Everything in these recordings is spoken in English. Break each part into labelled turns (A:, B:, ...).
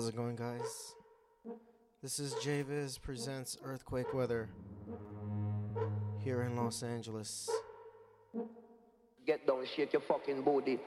A: How's it going, guys? This is JVIZ presents Earthquake Weather here in Los Angeles.
B: Get down, shake your fucking booty.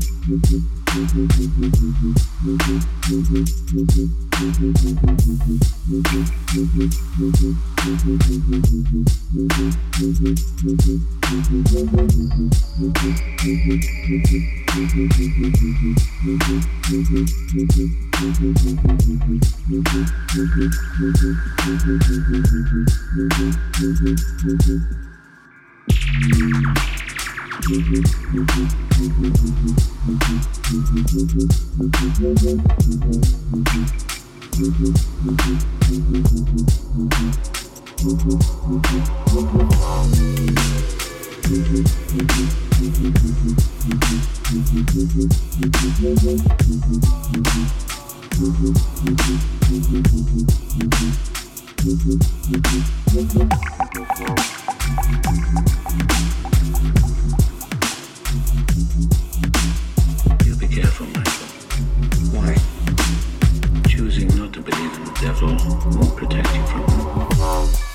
B: Get down, shake your fucking booty. Get down, shake your fucking
C: You protect you from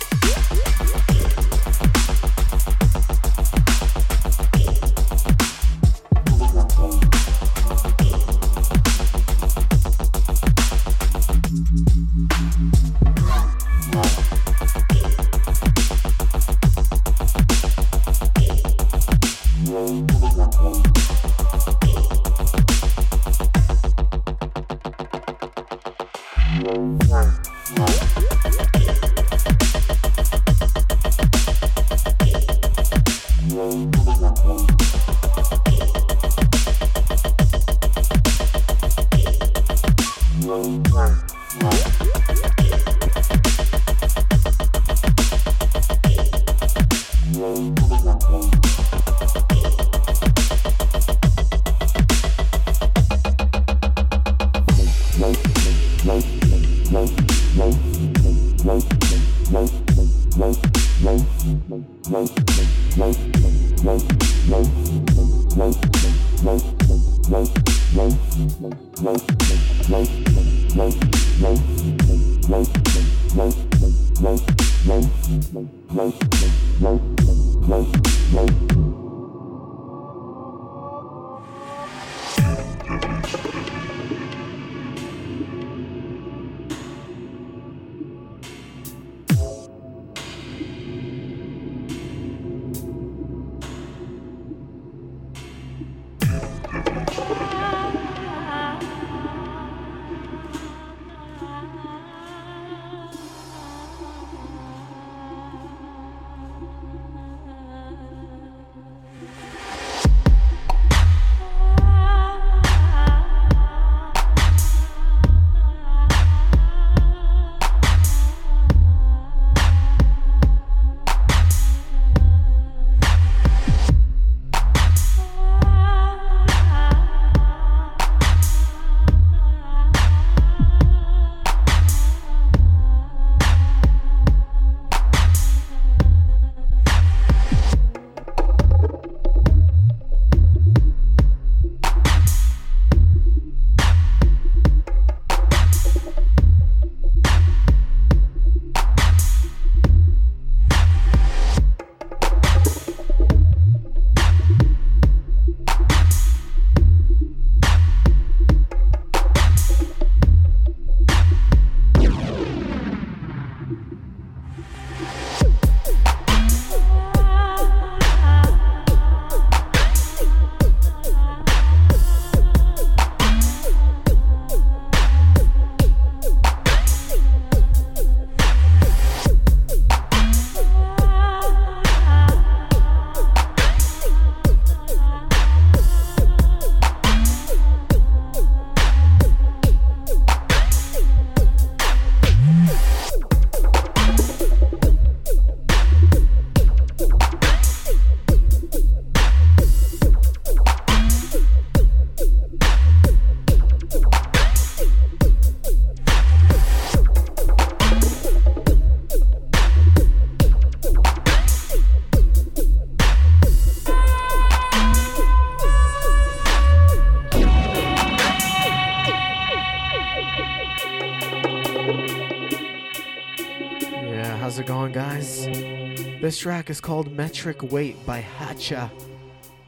A: This track is called Metric Weight by Hatcha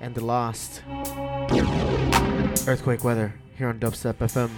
A: and The Lost. Earthquake Weather here on Dubstep FM.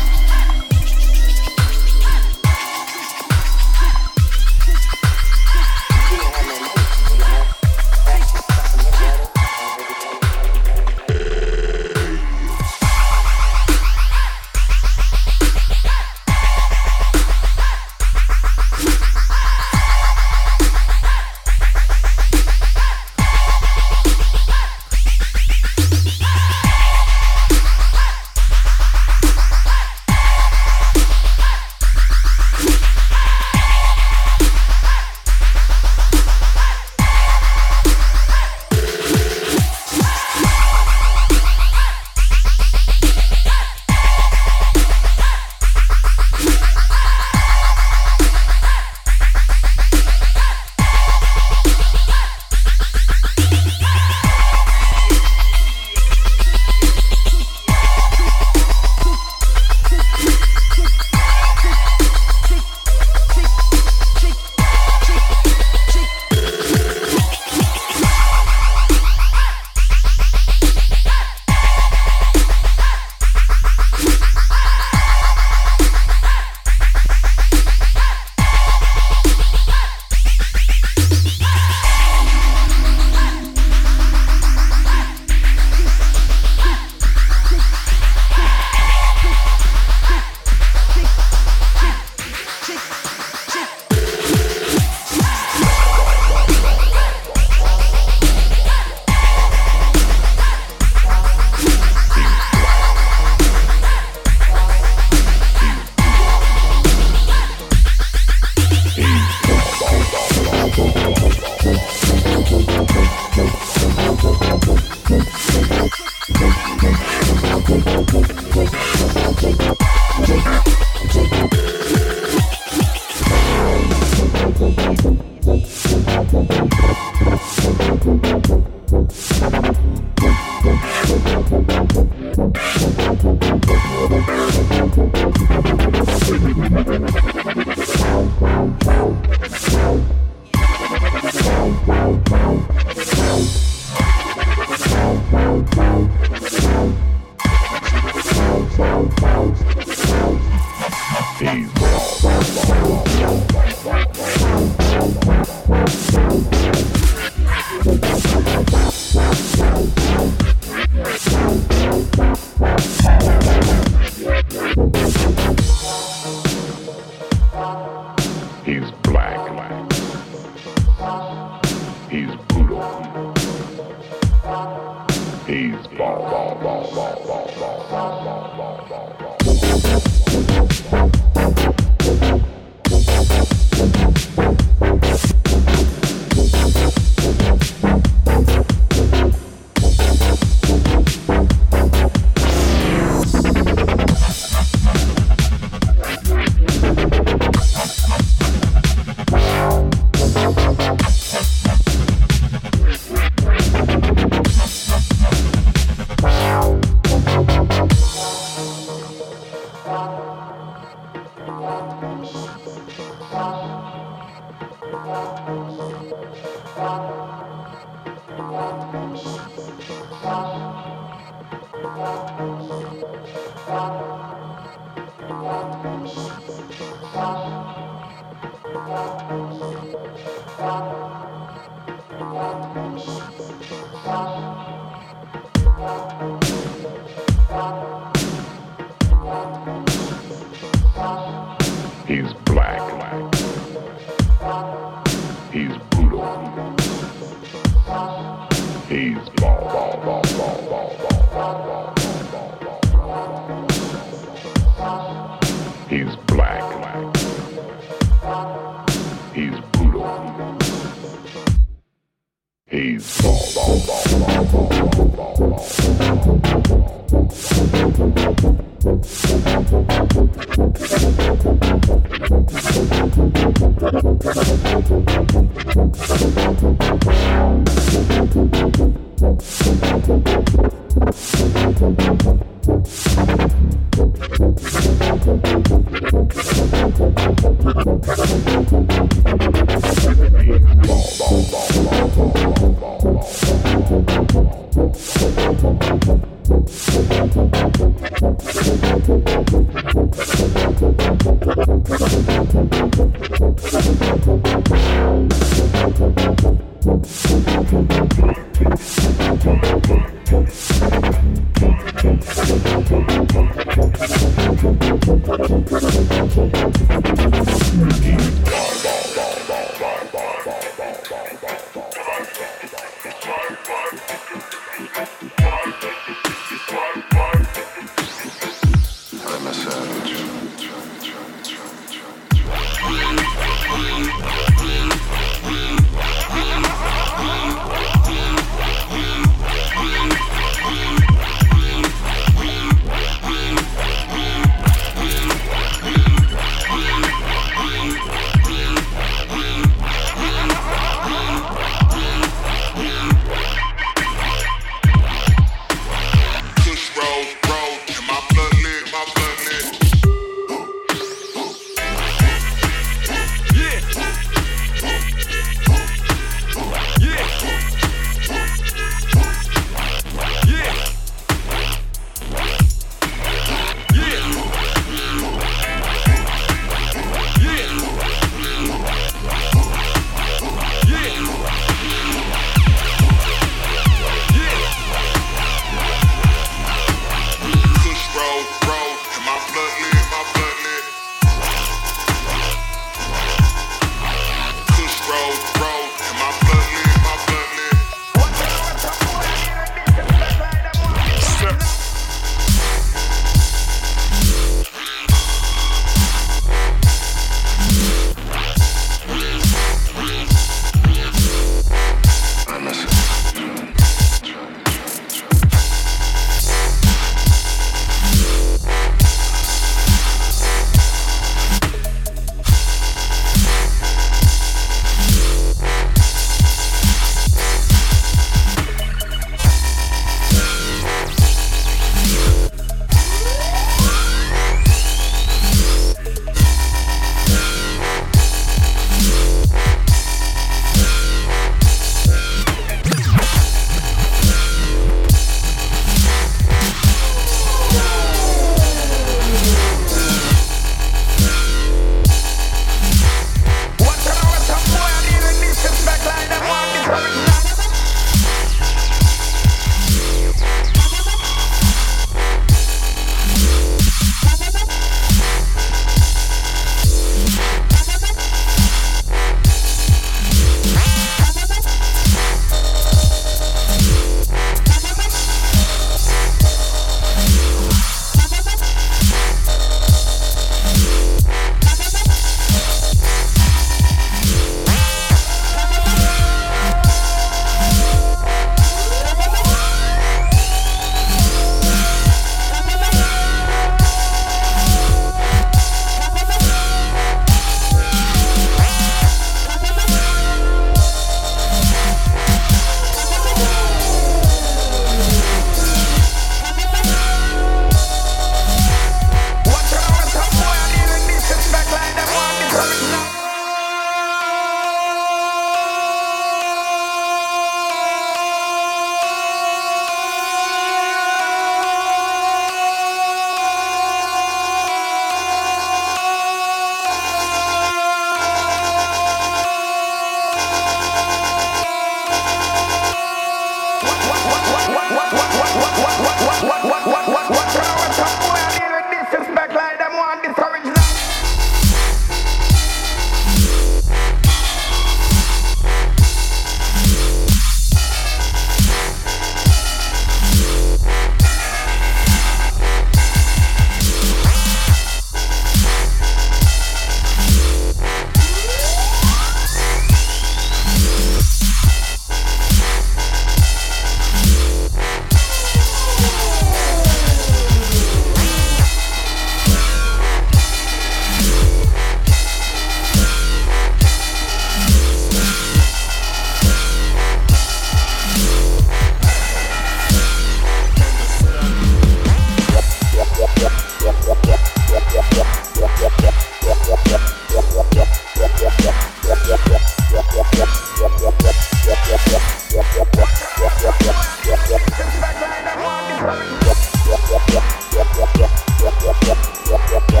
D: yeah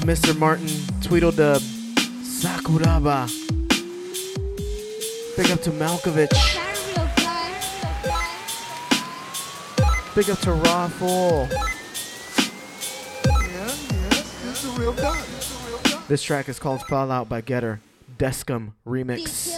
D: to Mr. Martin, Tweedledub, Sakuraba. Big up to Malkovich. Big up to Raw Fool. This track is called Fallout by Getter.
A: You
D: remix.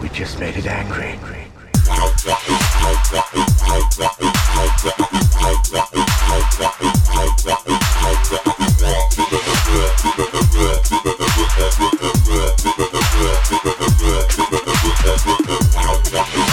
E: We just made it angry.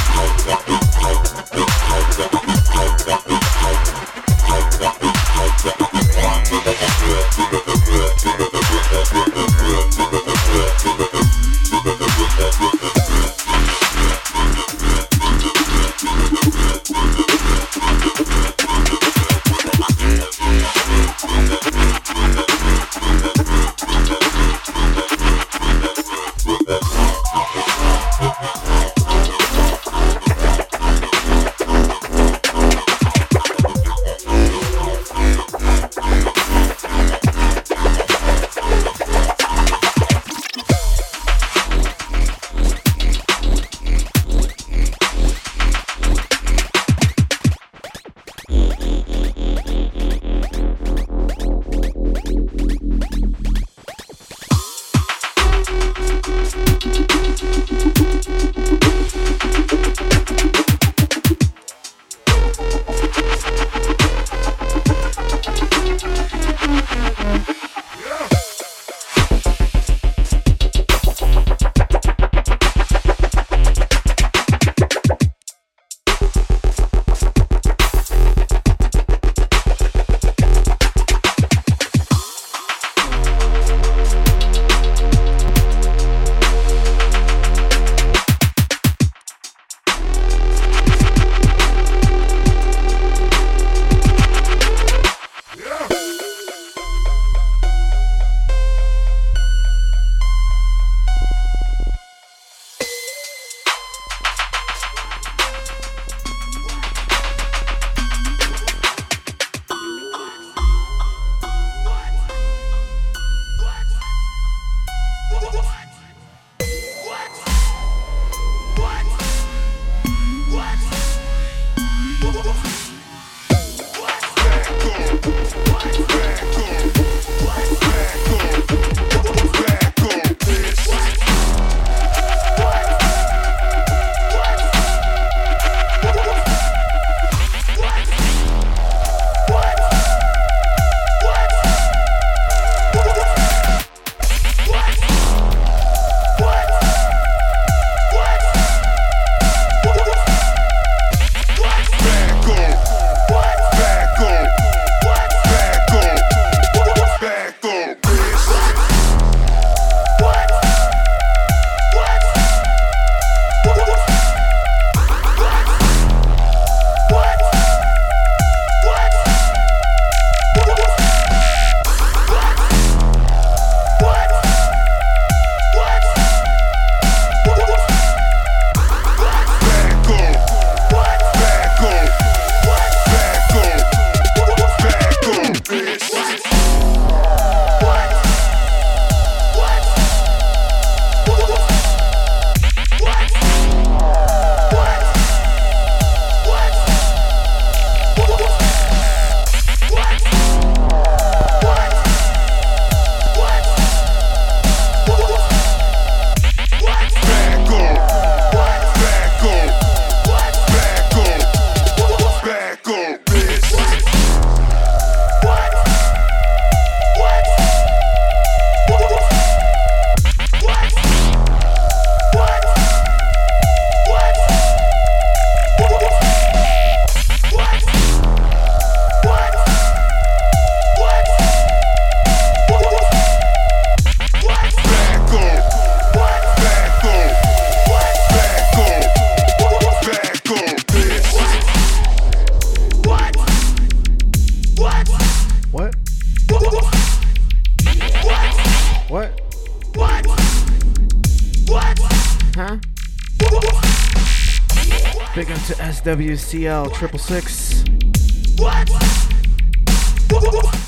A: SWCL triple six.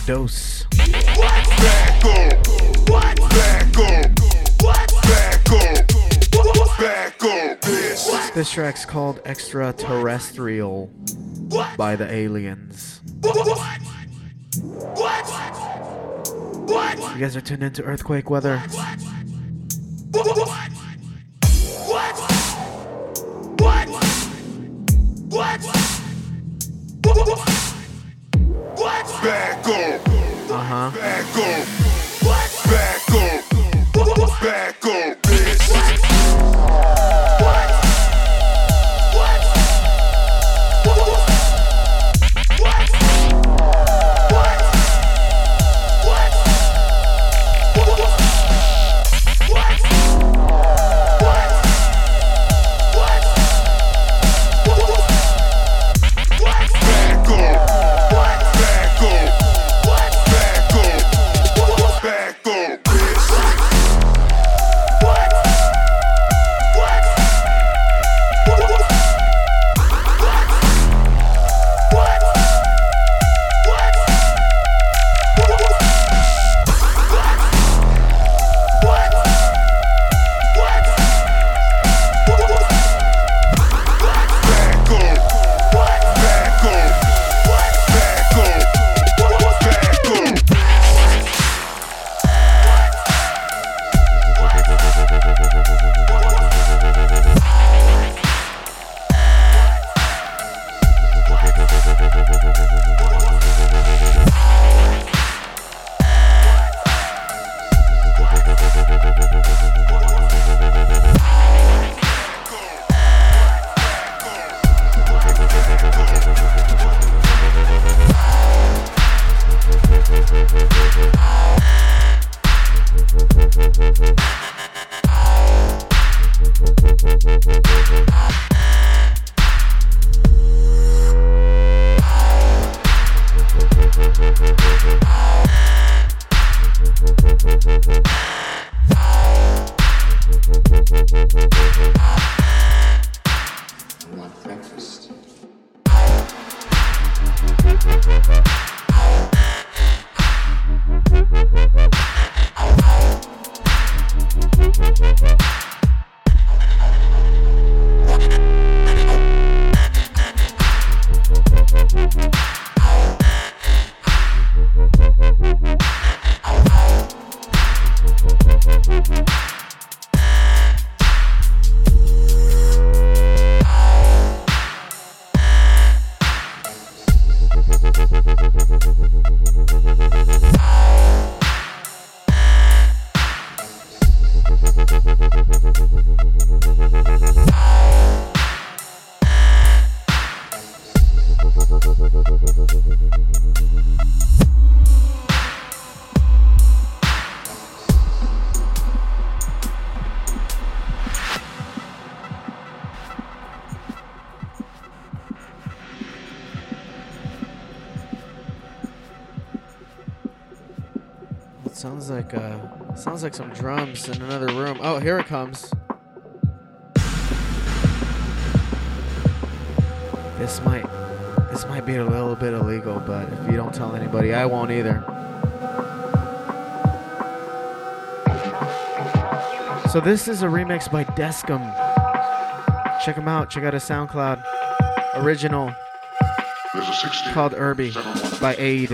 A: Dose.
F: Back up. Back up. Back up. Bitch.
A: This track's called Extraterrestrial by the Aliens. What? You guys are tuned into Earthquake Weather. Sounds like some drums in another room. Oh, here it comes. This might this might be a little bit illegal, but if you don't tell anybody, I won't either. So this is a remix by Descom. Check him out. Check out his SoundCloud. Original
G: There's a 16.
A: called Irby by Aid.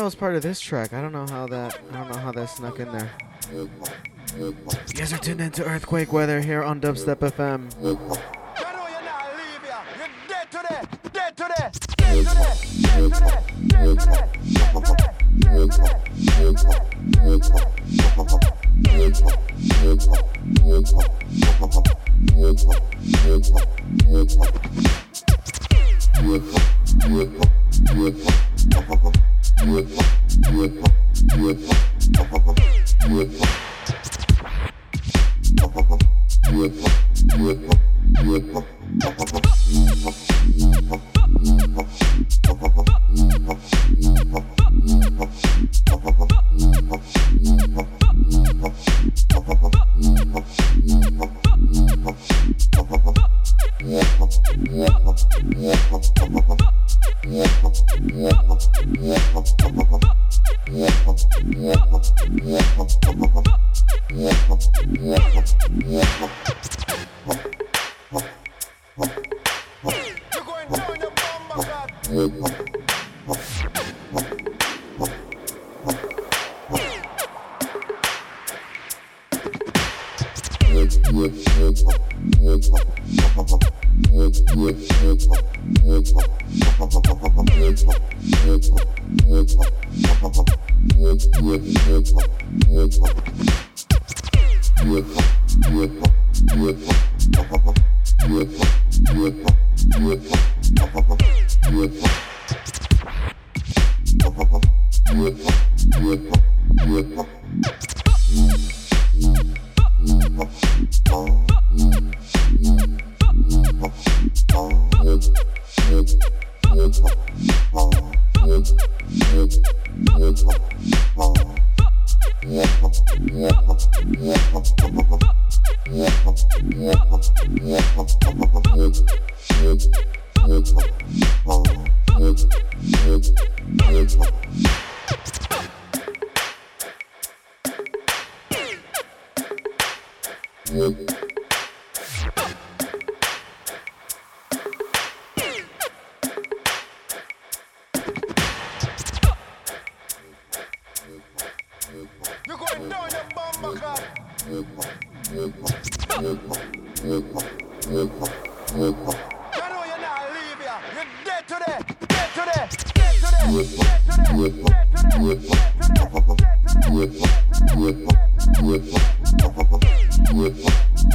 A: That was part of this track. I don't know how that. I don't know how that snuck in there. You guys are tuned into Earthquake Weather here on Dubstep FM.
H: You yeah.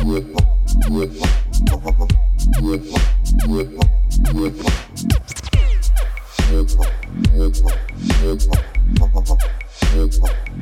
H: Hip hop, hip hop, hip
I: hop,
A: hip hop.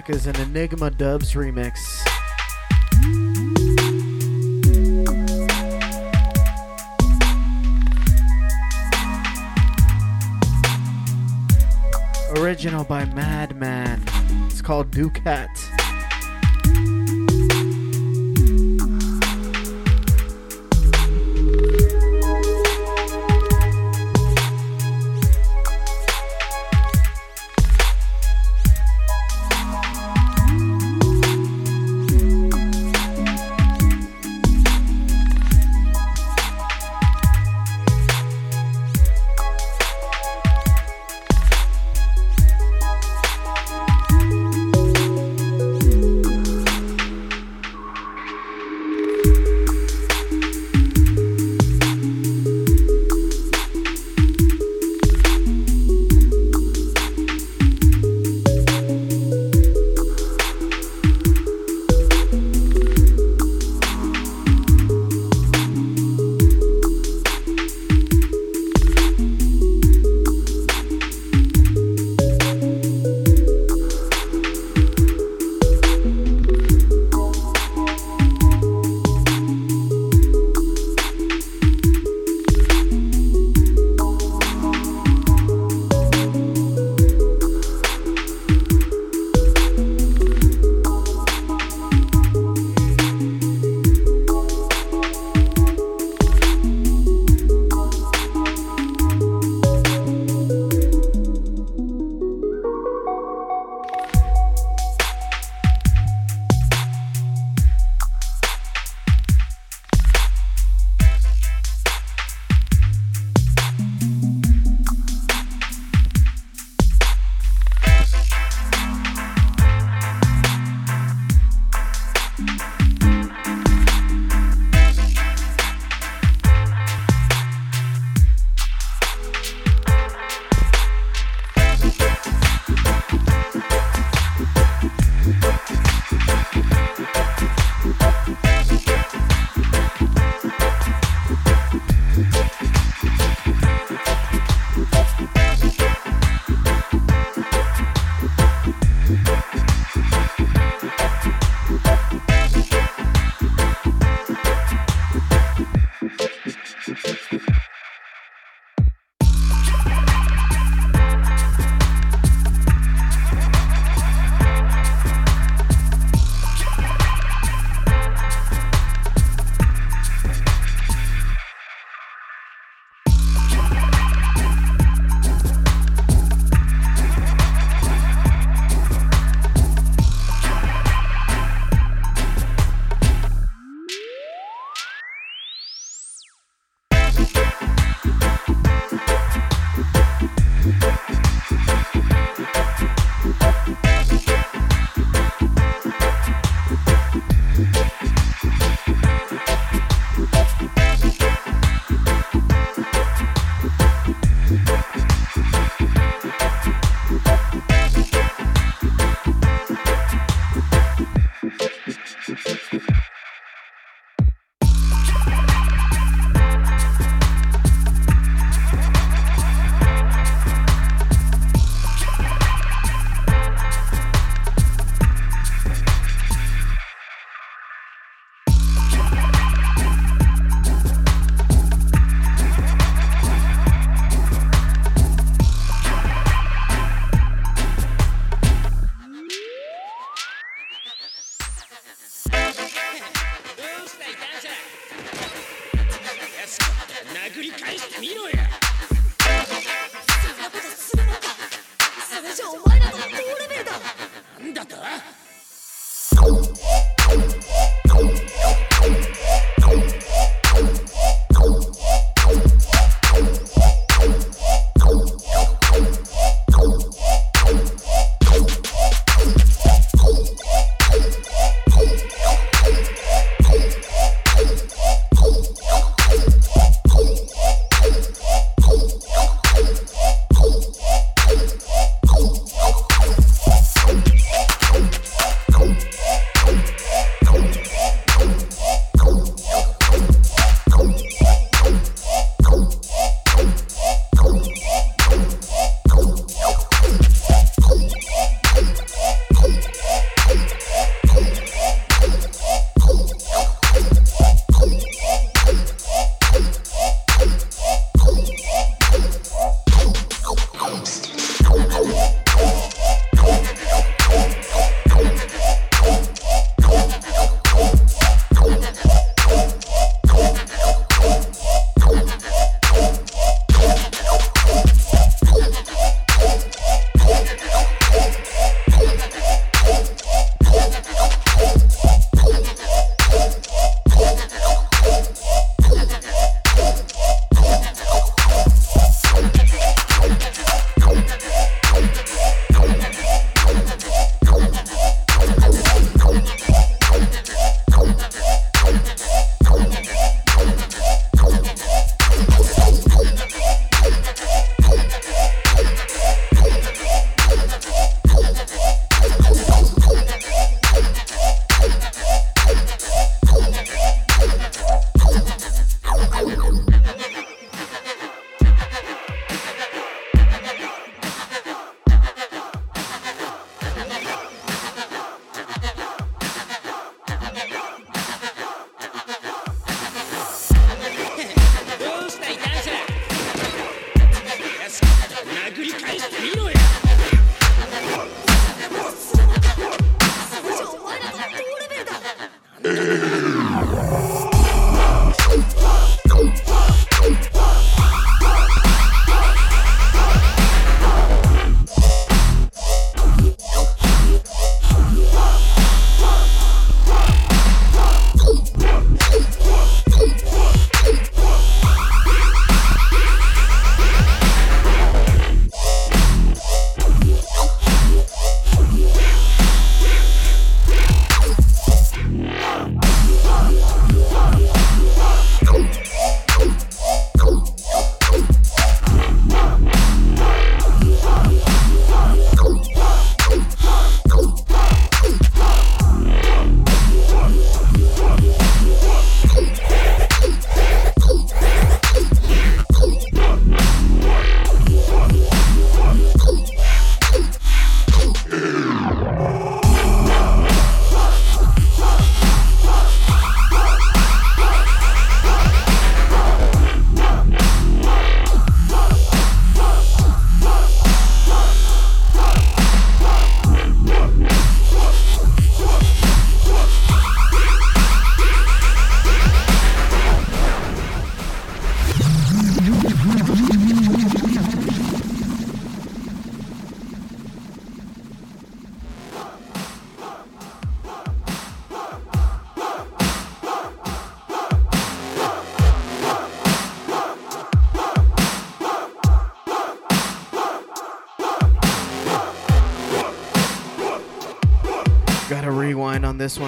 A: Track is an Enigma Dubs remix. Original by Madman. It's called Ducat.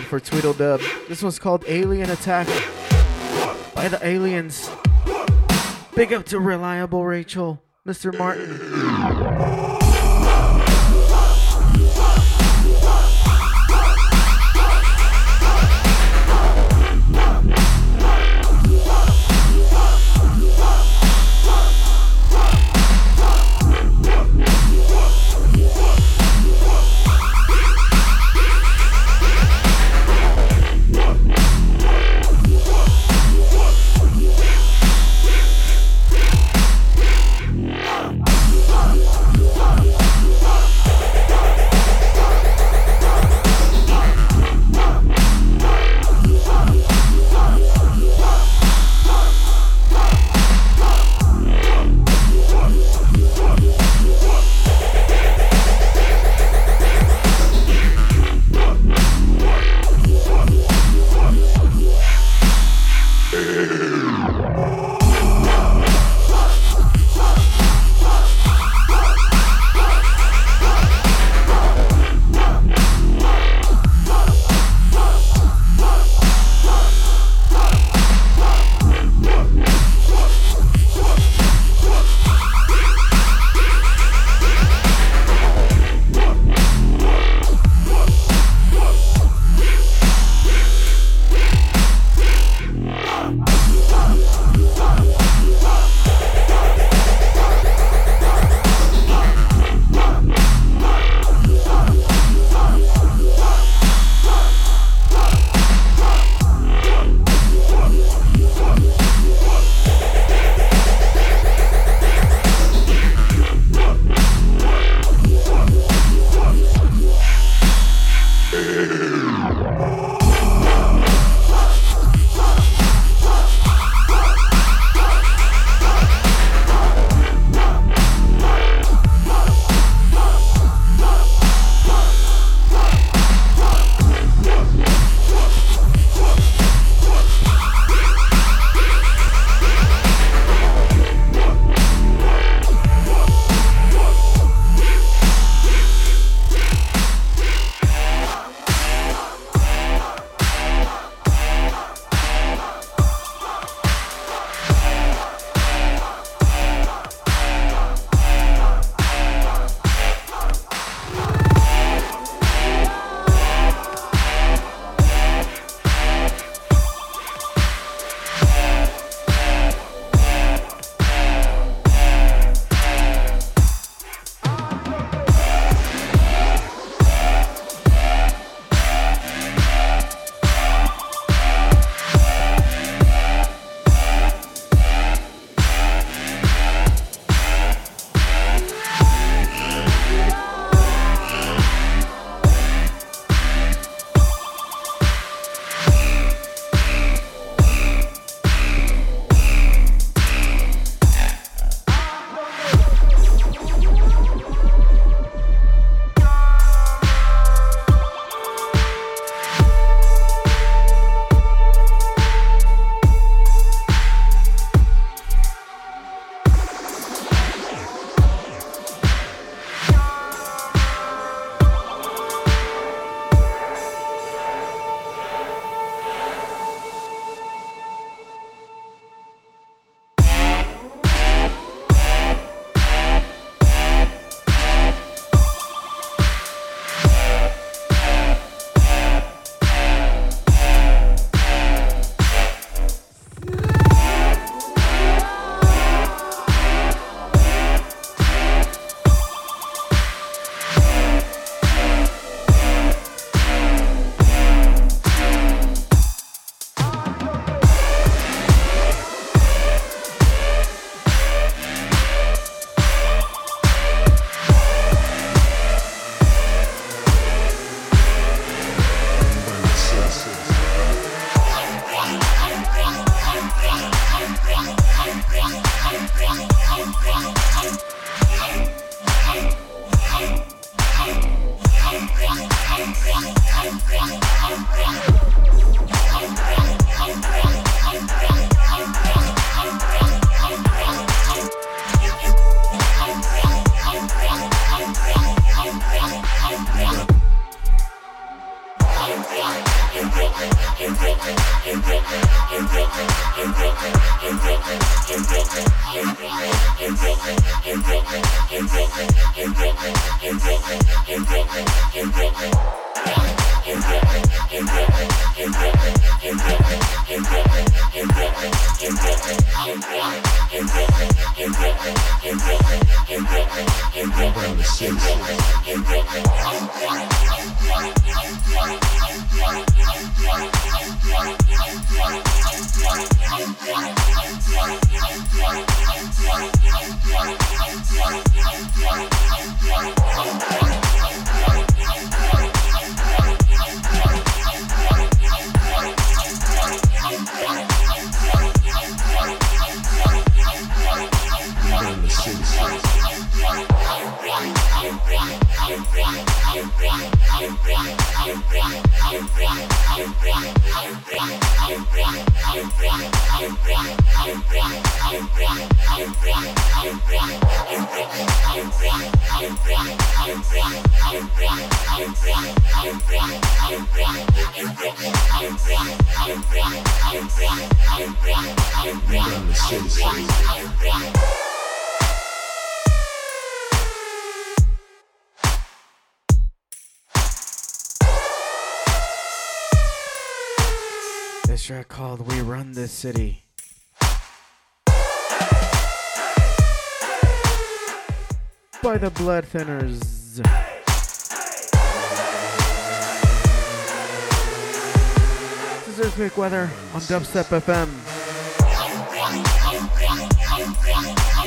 A: For Tweedledub. This one's called Alien Attack by the Aliens. Big up to Reliable Rachel, Mr. Martin.
J: In Brooklyn, in Brooklyn, in Brooklyn, in Brooklyn, in Brooklyn, in Brooklyn. Thank Run the city.
A: This track called We Run This City. By the Blood Thinners. This is Earthquake Weather on Dubstep FM. I'm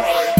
A: Right.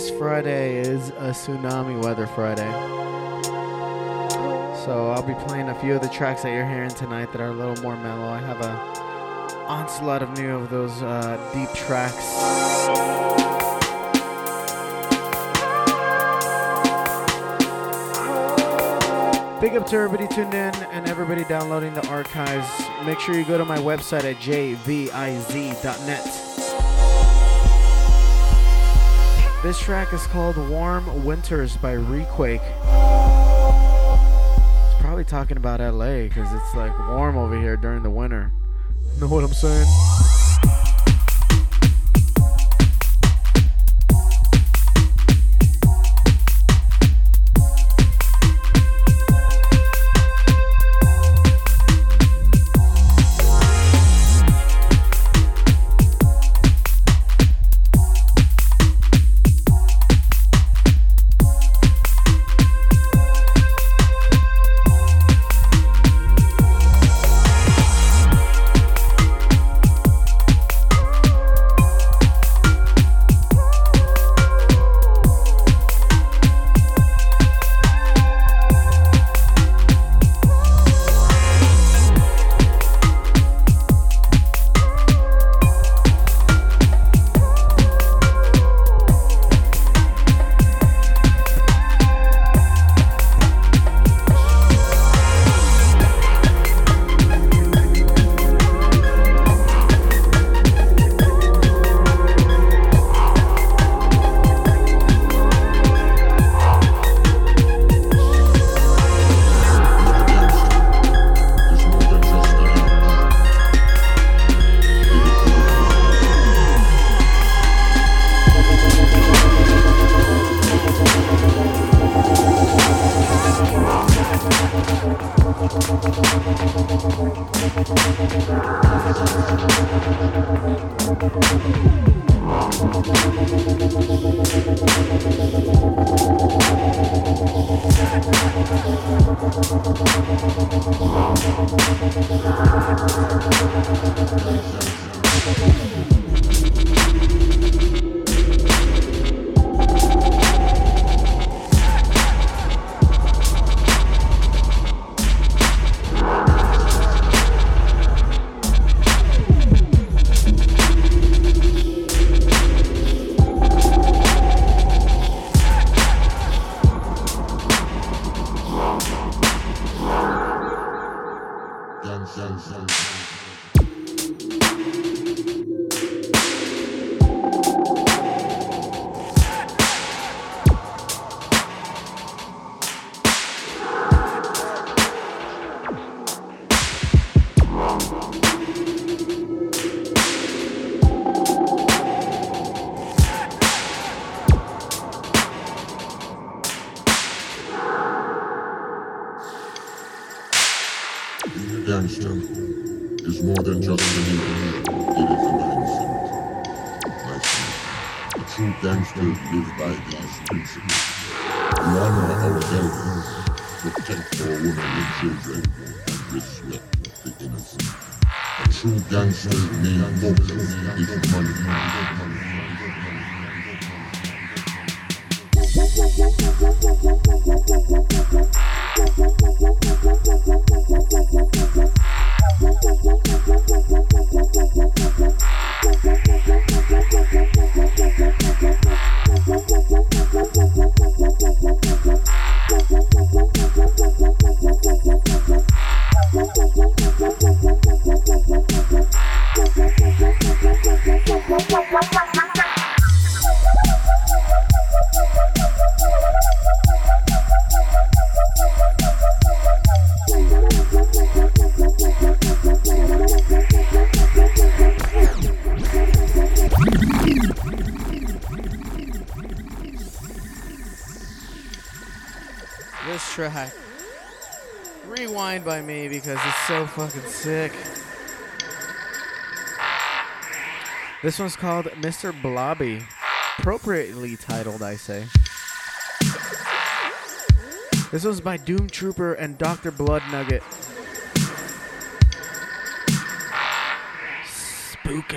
A: This Friday is a tsunami weather Friday. So I'll be playing a few of the tracks that you're hearing tonight that are a little more mellow. I have a onslaught of new of those uh, deep tracks. Big up to everybody tuned in and everybody downloading the archives. Make sure you go to my website at jviz.net. This track is called Warm Winters by Requake. It's probably talking about LA because it's like warm over here during the winter. Know what I'm saying?
G: Gangster, man, vulture, it's money, money, money.
A: This track rewind by me because it's so fucking sick. This one's called Mr. Blobby. Appropriately titled, I say. This one's by Doom Trooper and Dr. Blood Nugget. Spooky.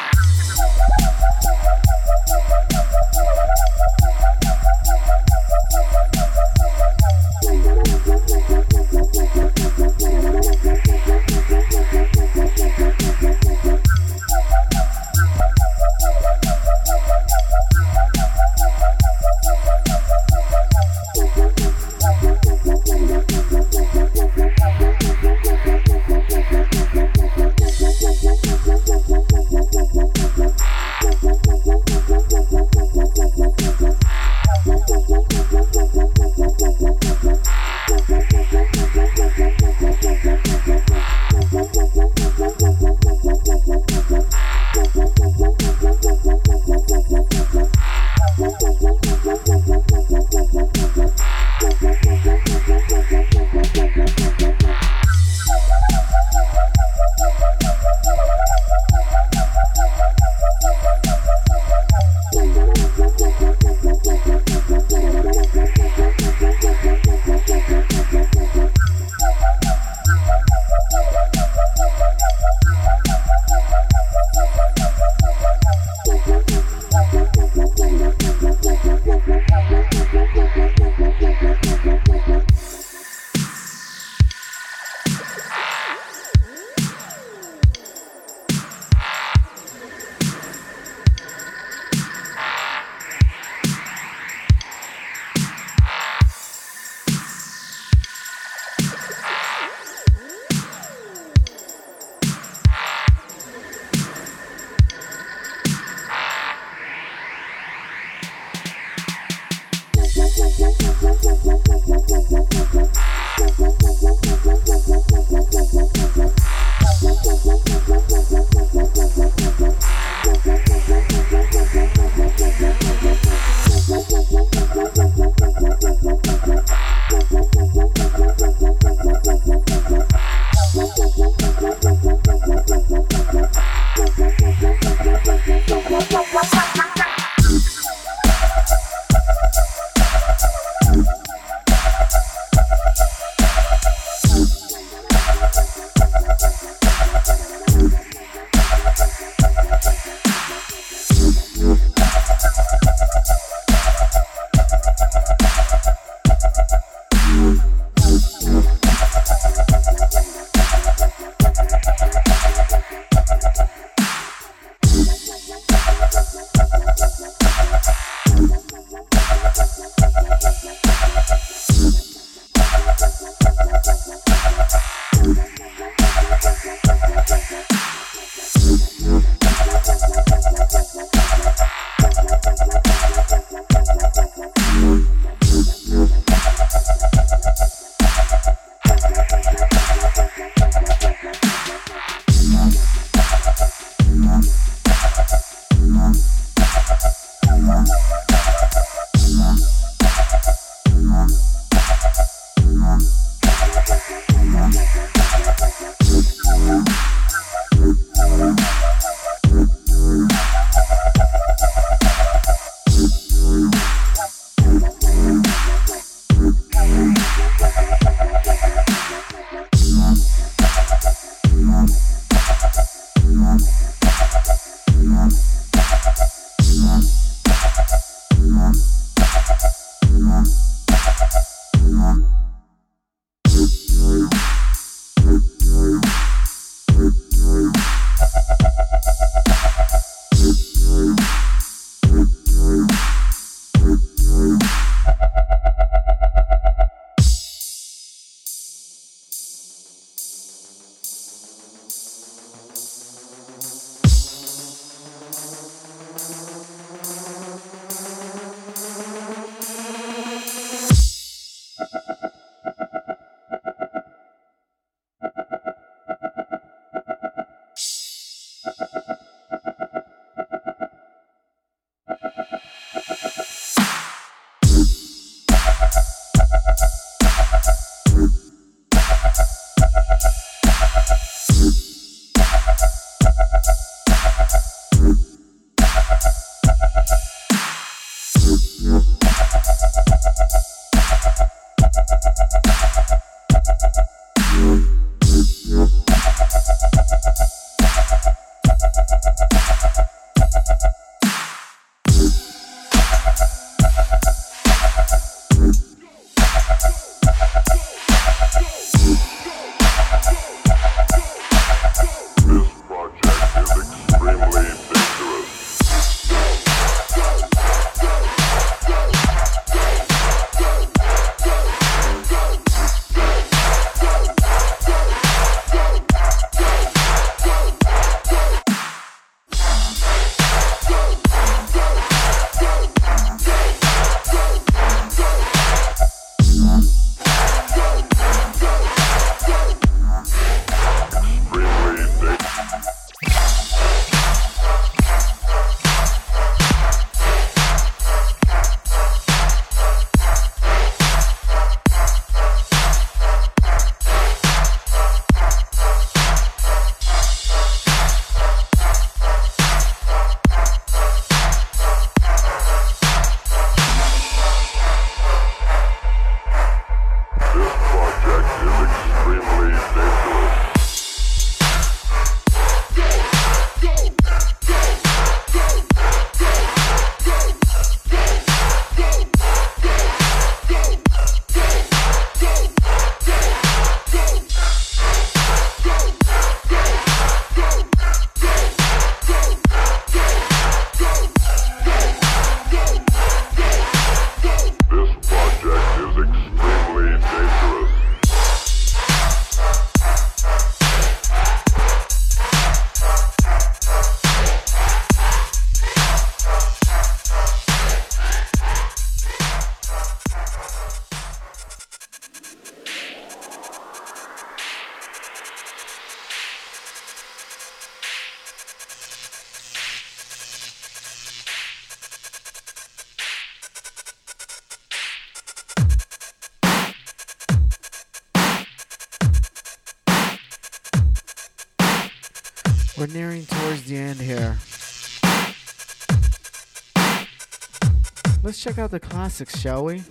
A: Check out the classics, shall we?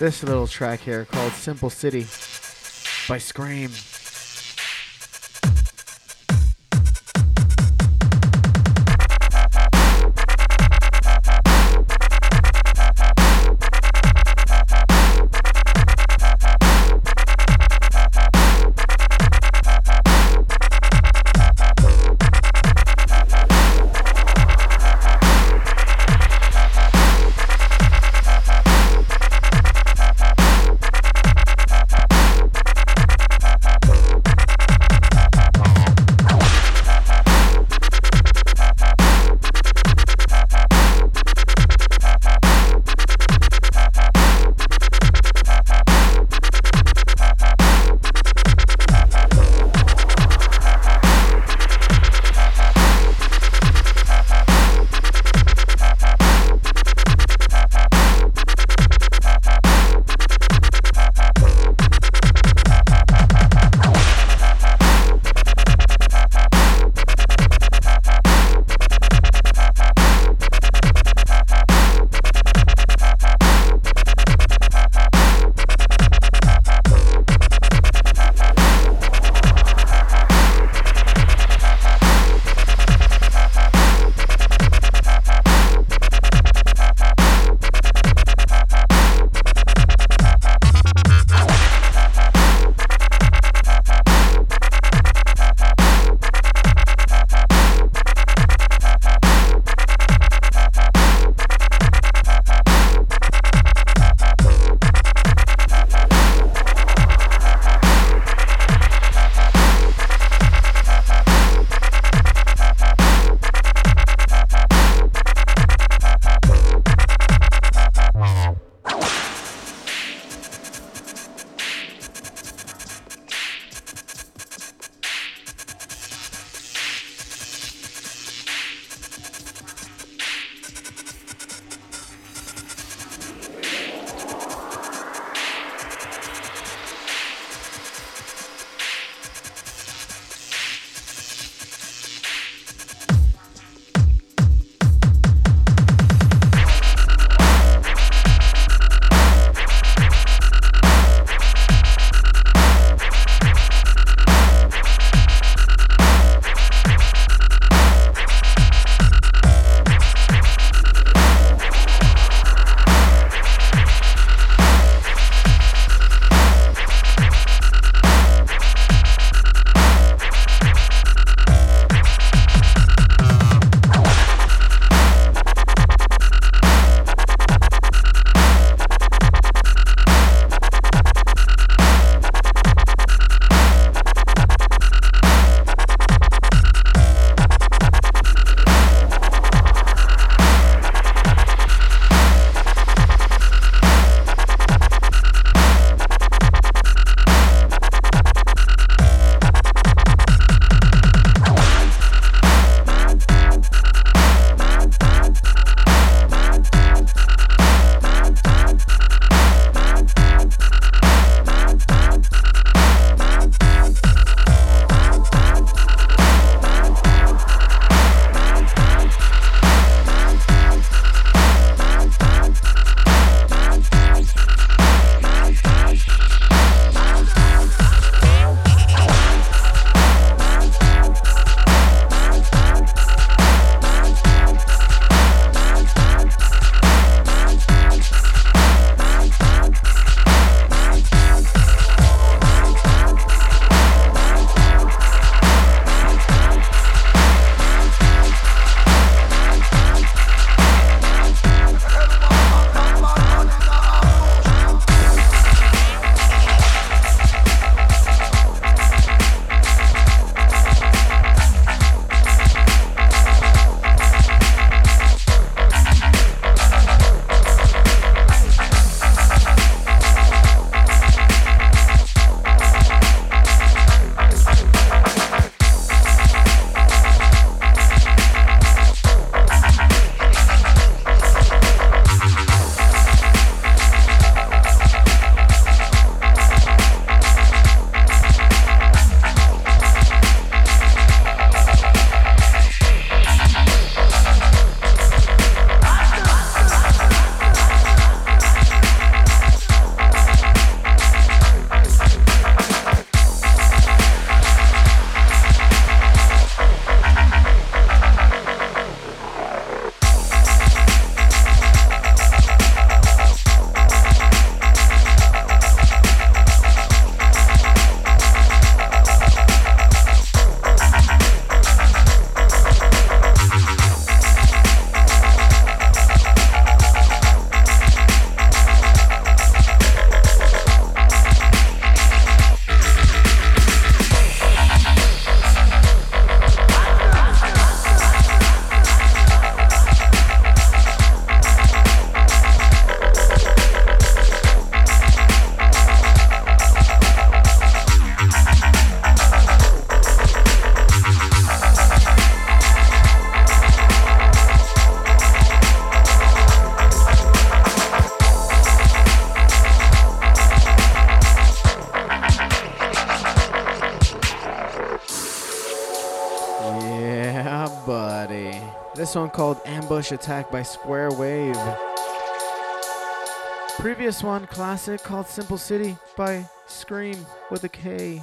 A: This little track here called Simple City by Skream. This one called Ambush Attack by Square Wave. Previous one, classic, called Simple City by Skream with a K.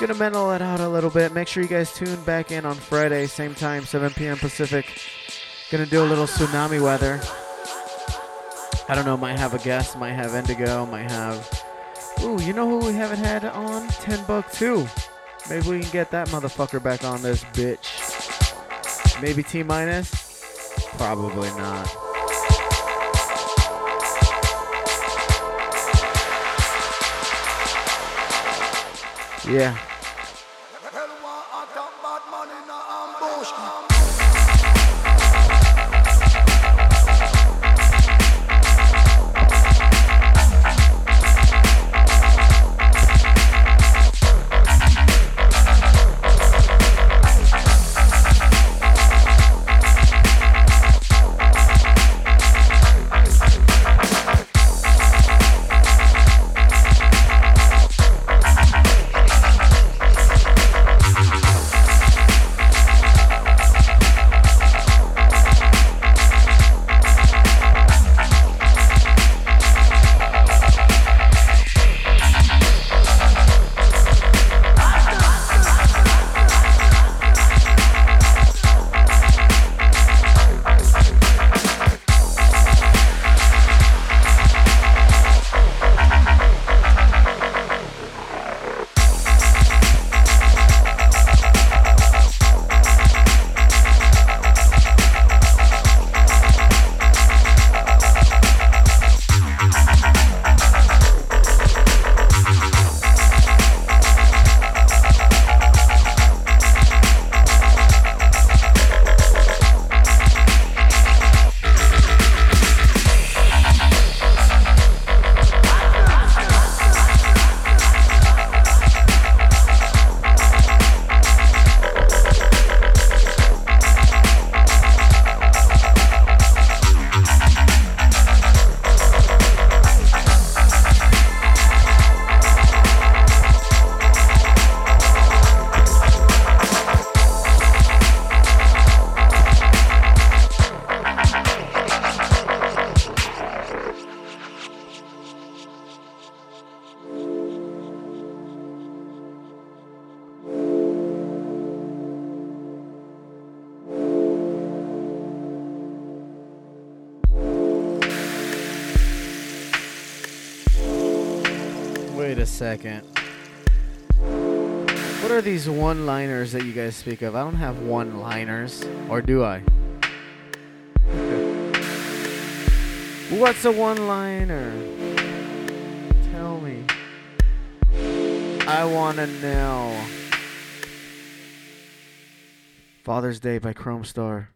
A: Gonna mental it out a little bit. Make sure you guys tune back in on Friday, same time, 7 p.m. Pacific. Gonna do a little tsunami weather. I don't know, might have a guest, might have Indigo, might have. Ooh, you know who we haven't had on? 10 Buck 2. Maybe we can get that motherfucker back on this bitch. Maybe T minus? Probably not. Yeah. Second. What are these one liners that you guys speak of? I don't have one liners. Or do I? What's a one liner? Tell me. I want to know. Father's Day by Kromestar.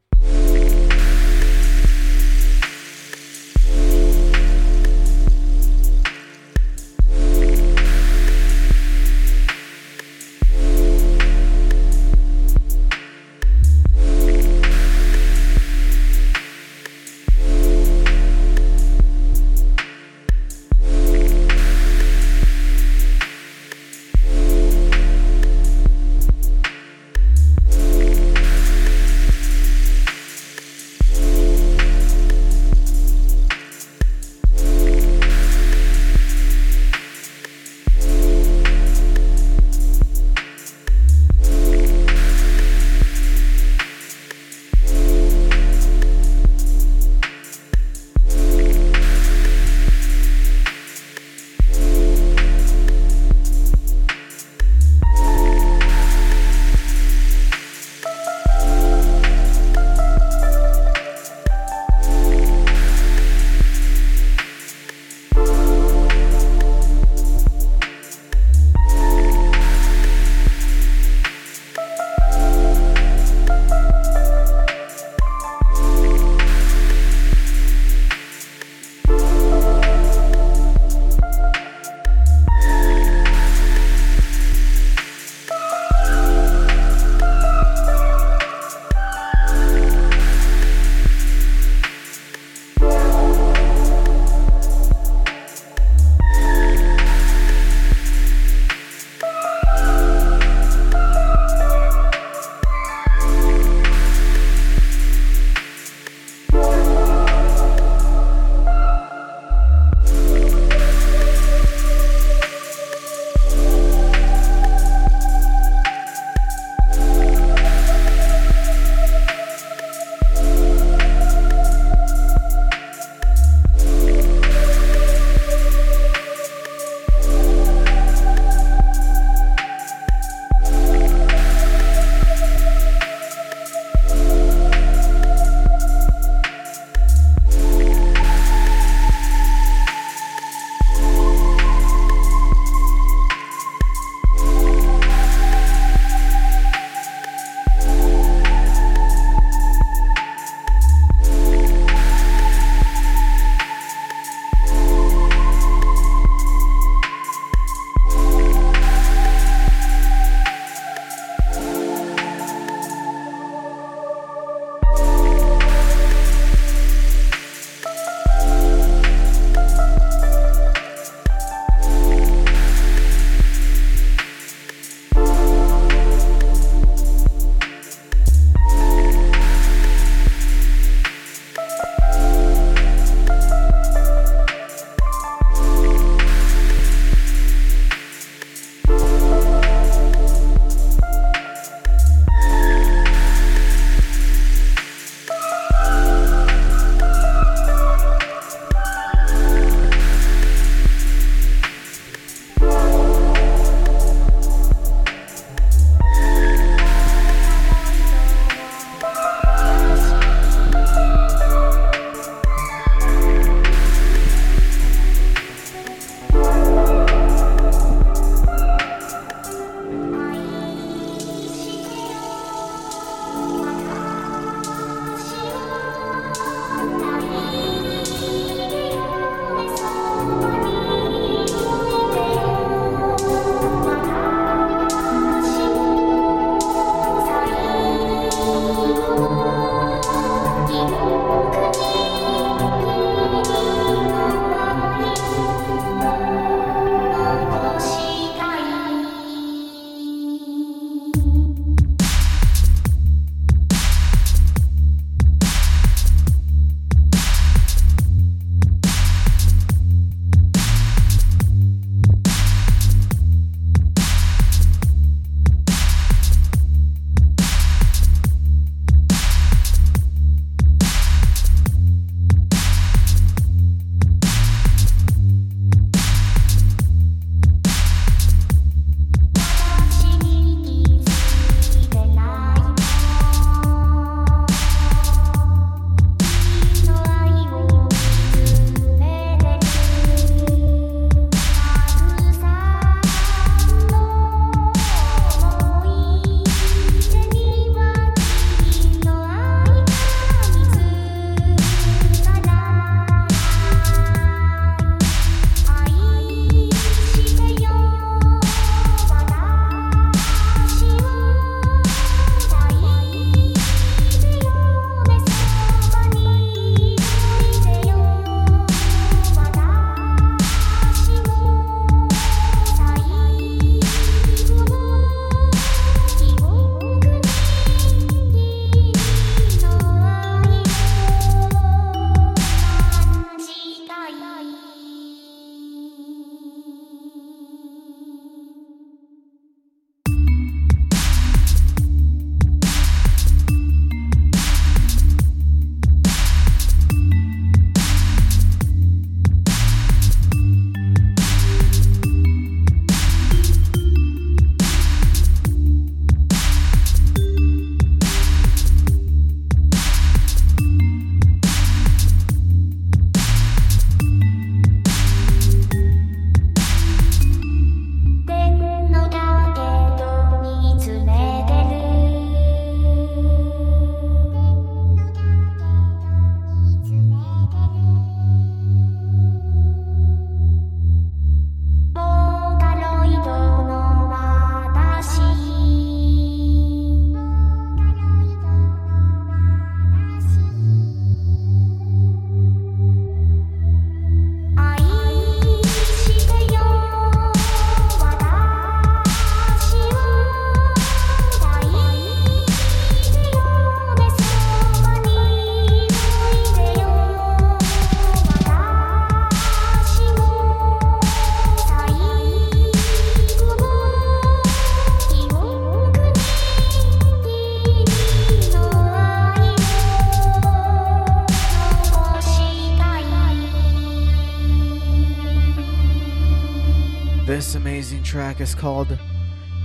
A: Track is called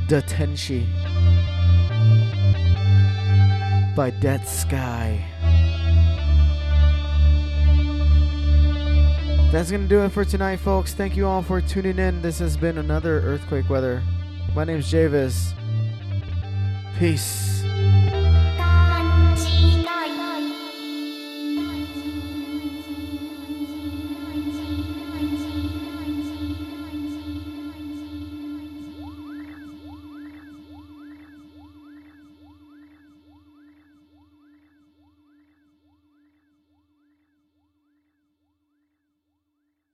A: Datenshi by Dead Sky. That's going to do it for tonight, folks. Thank you all for tuning in. This has been another Earthquake Weather. My name's JVIZ. Peace.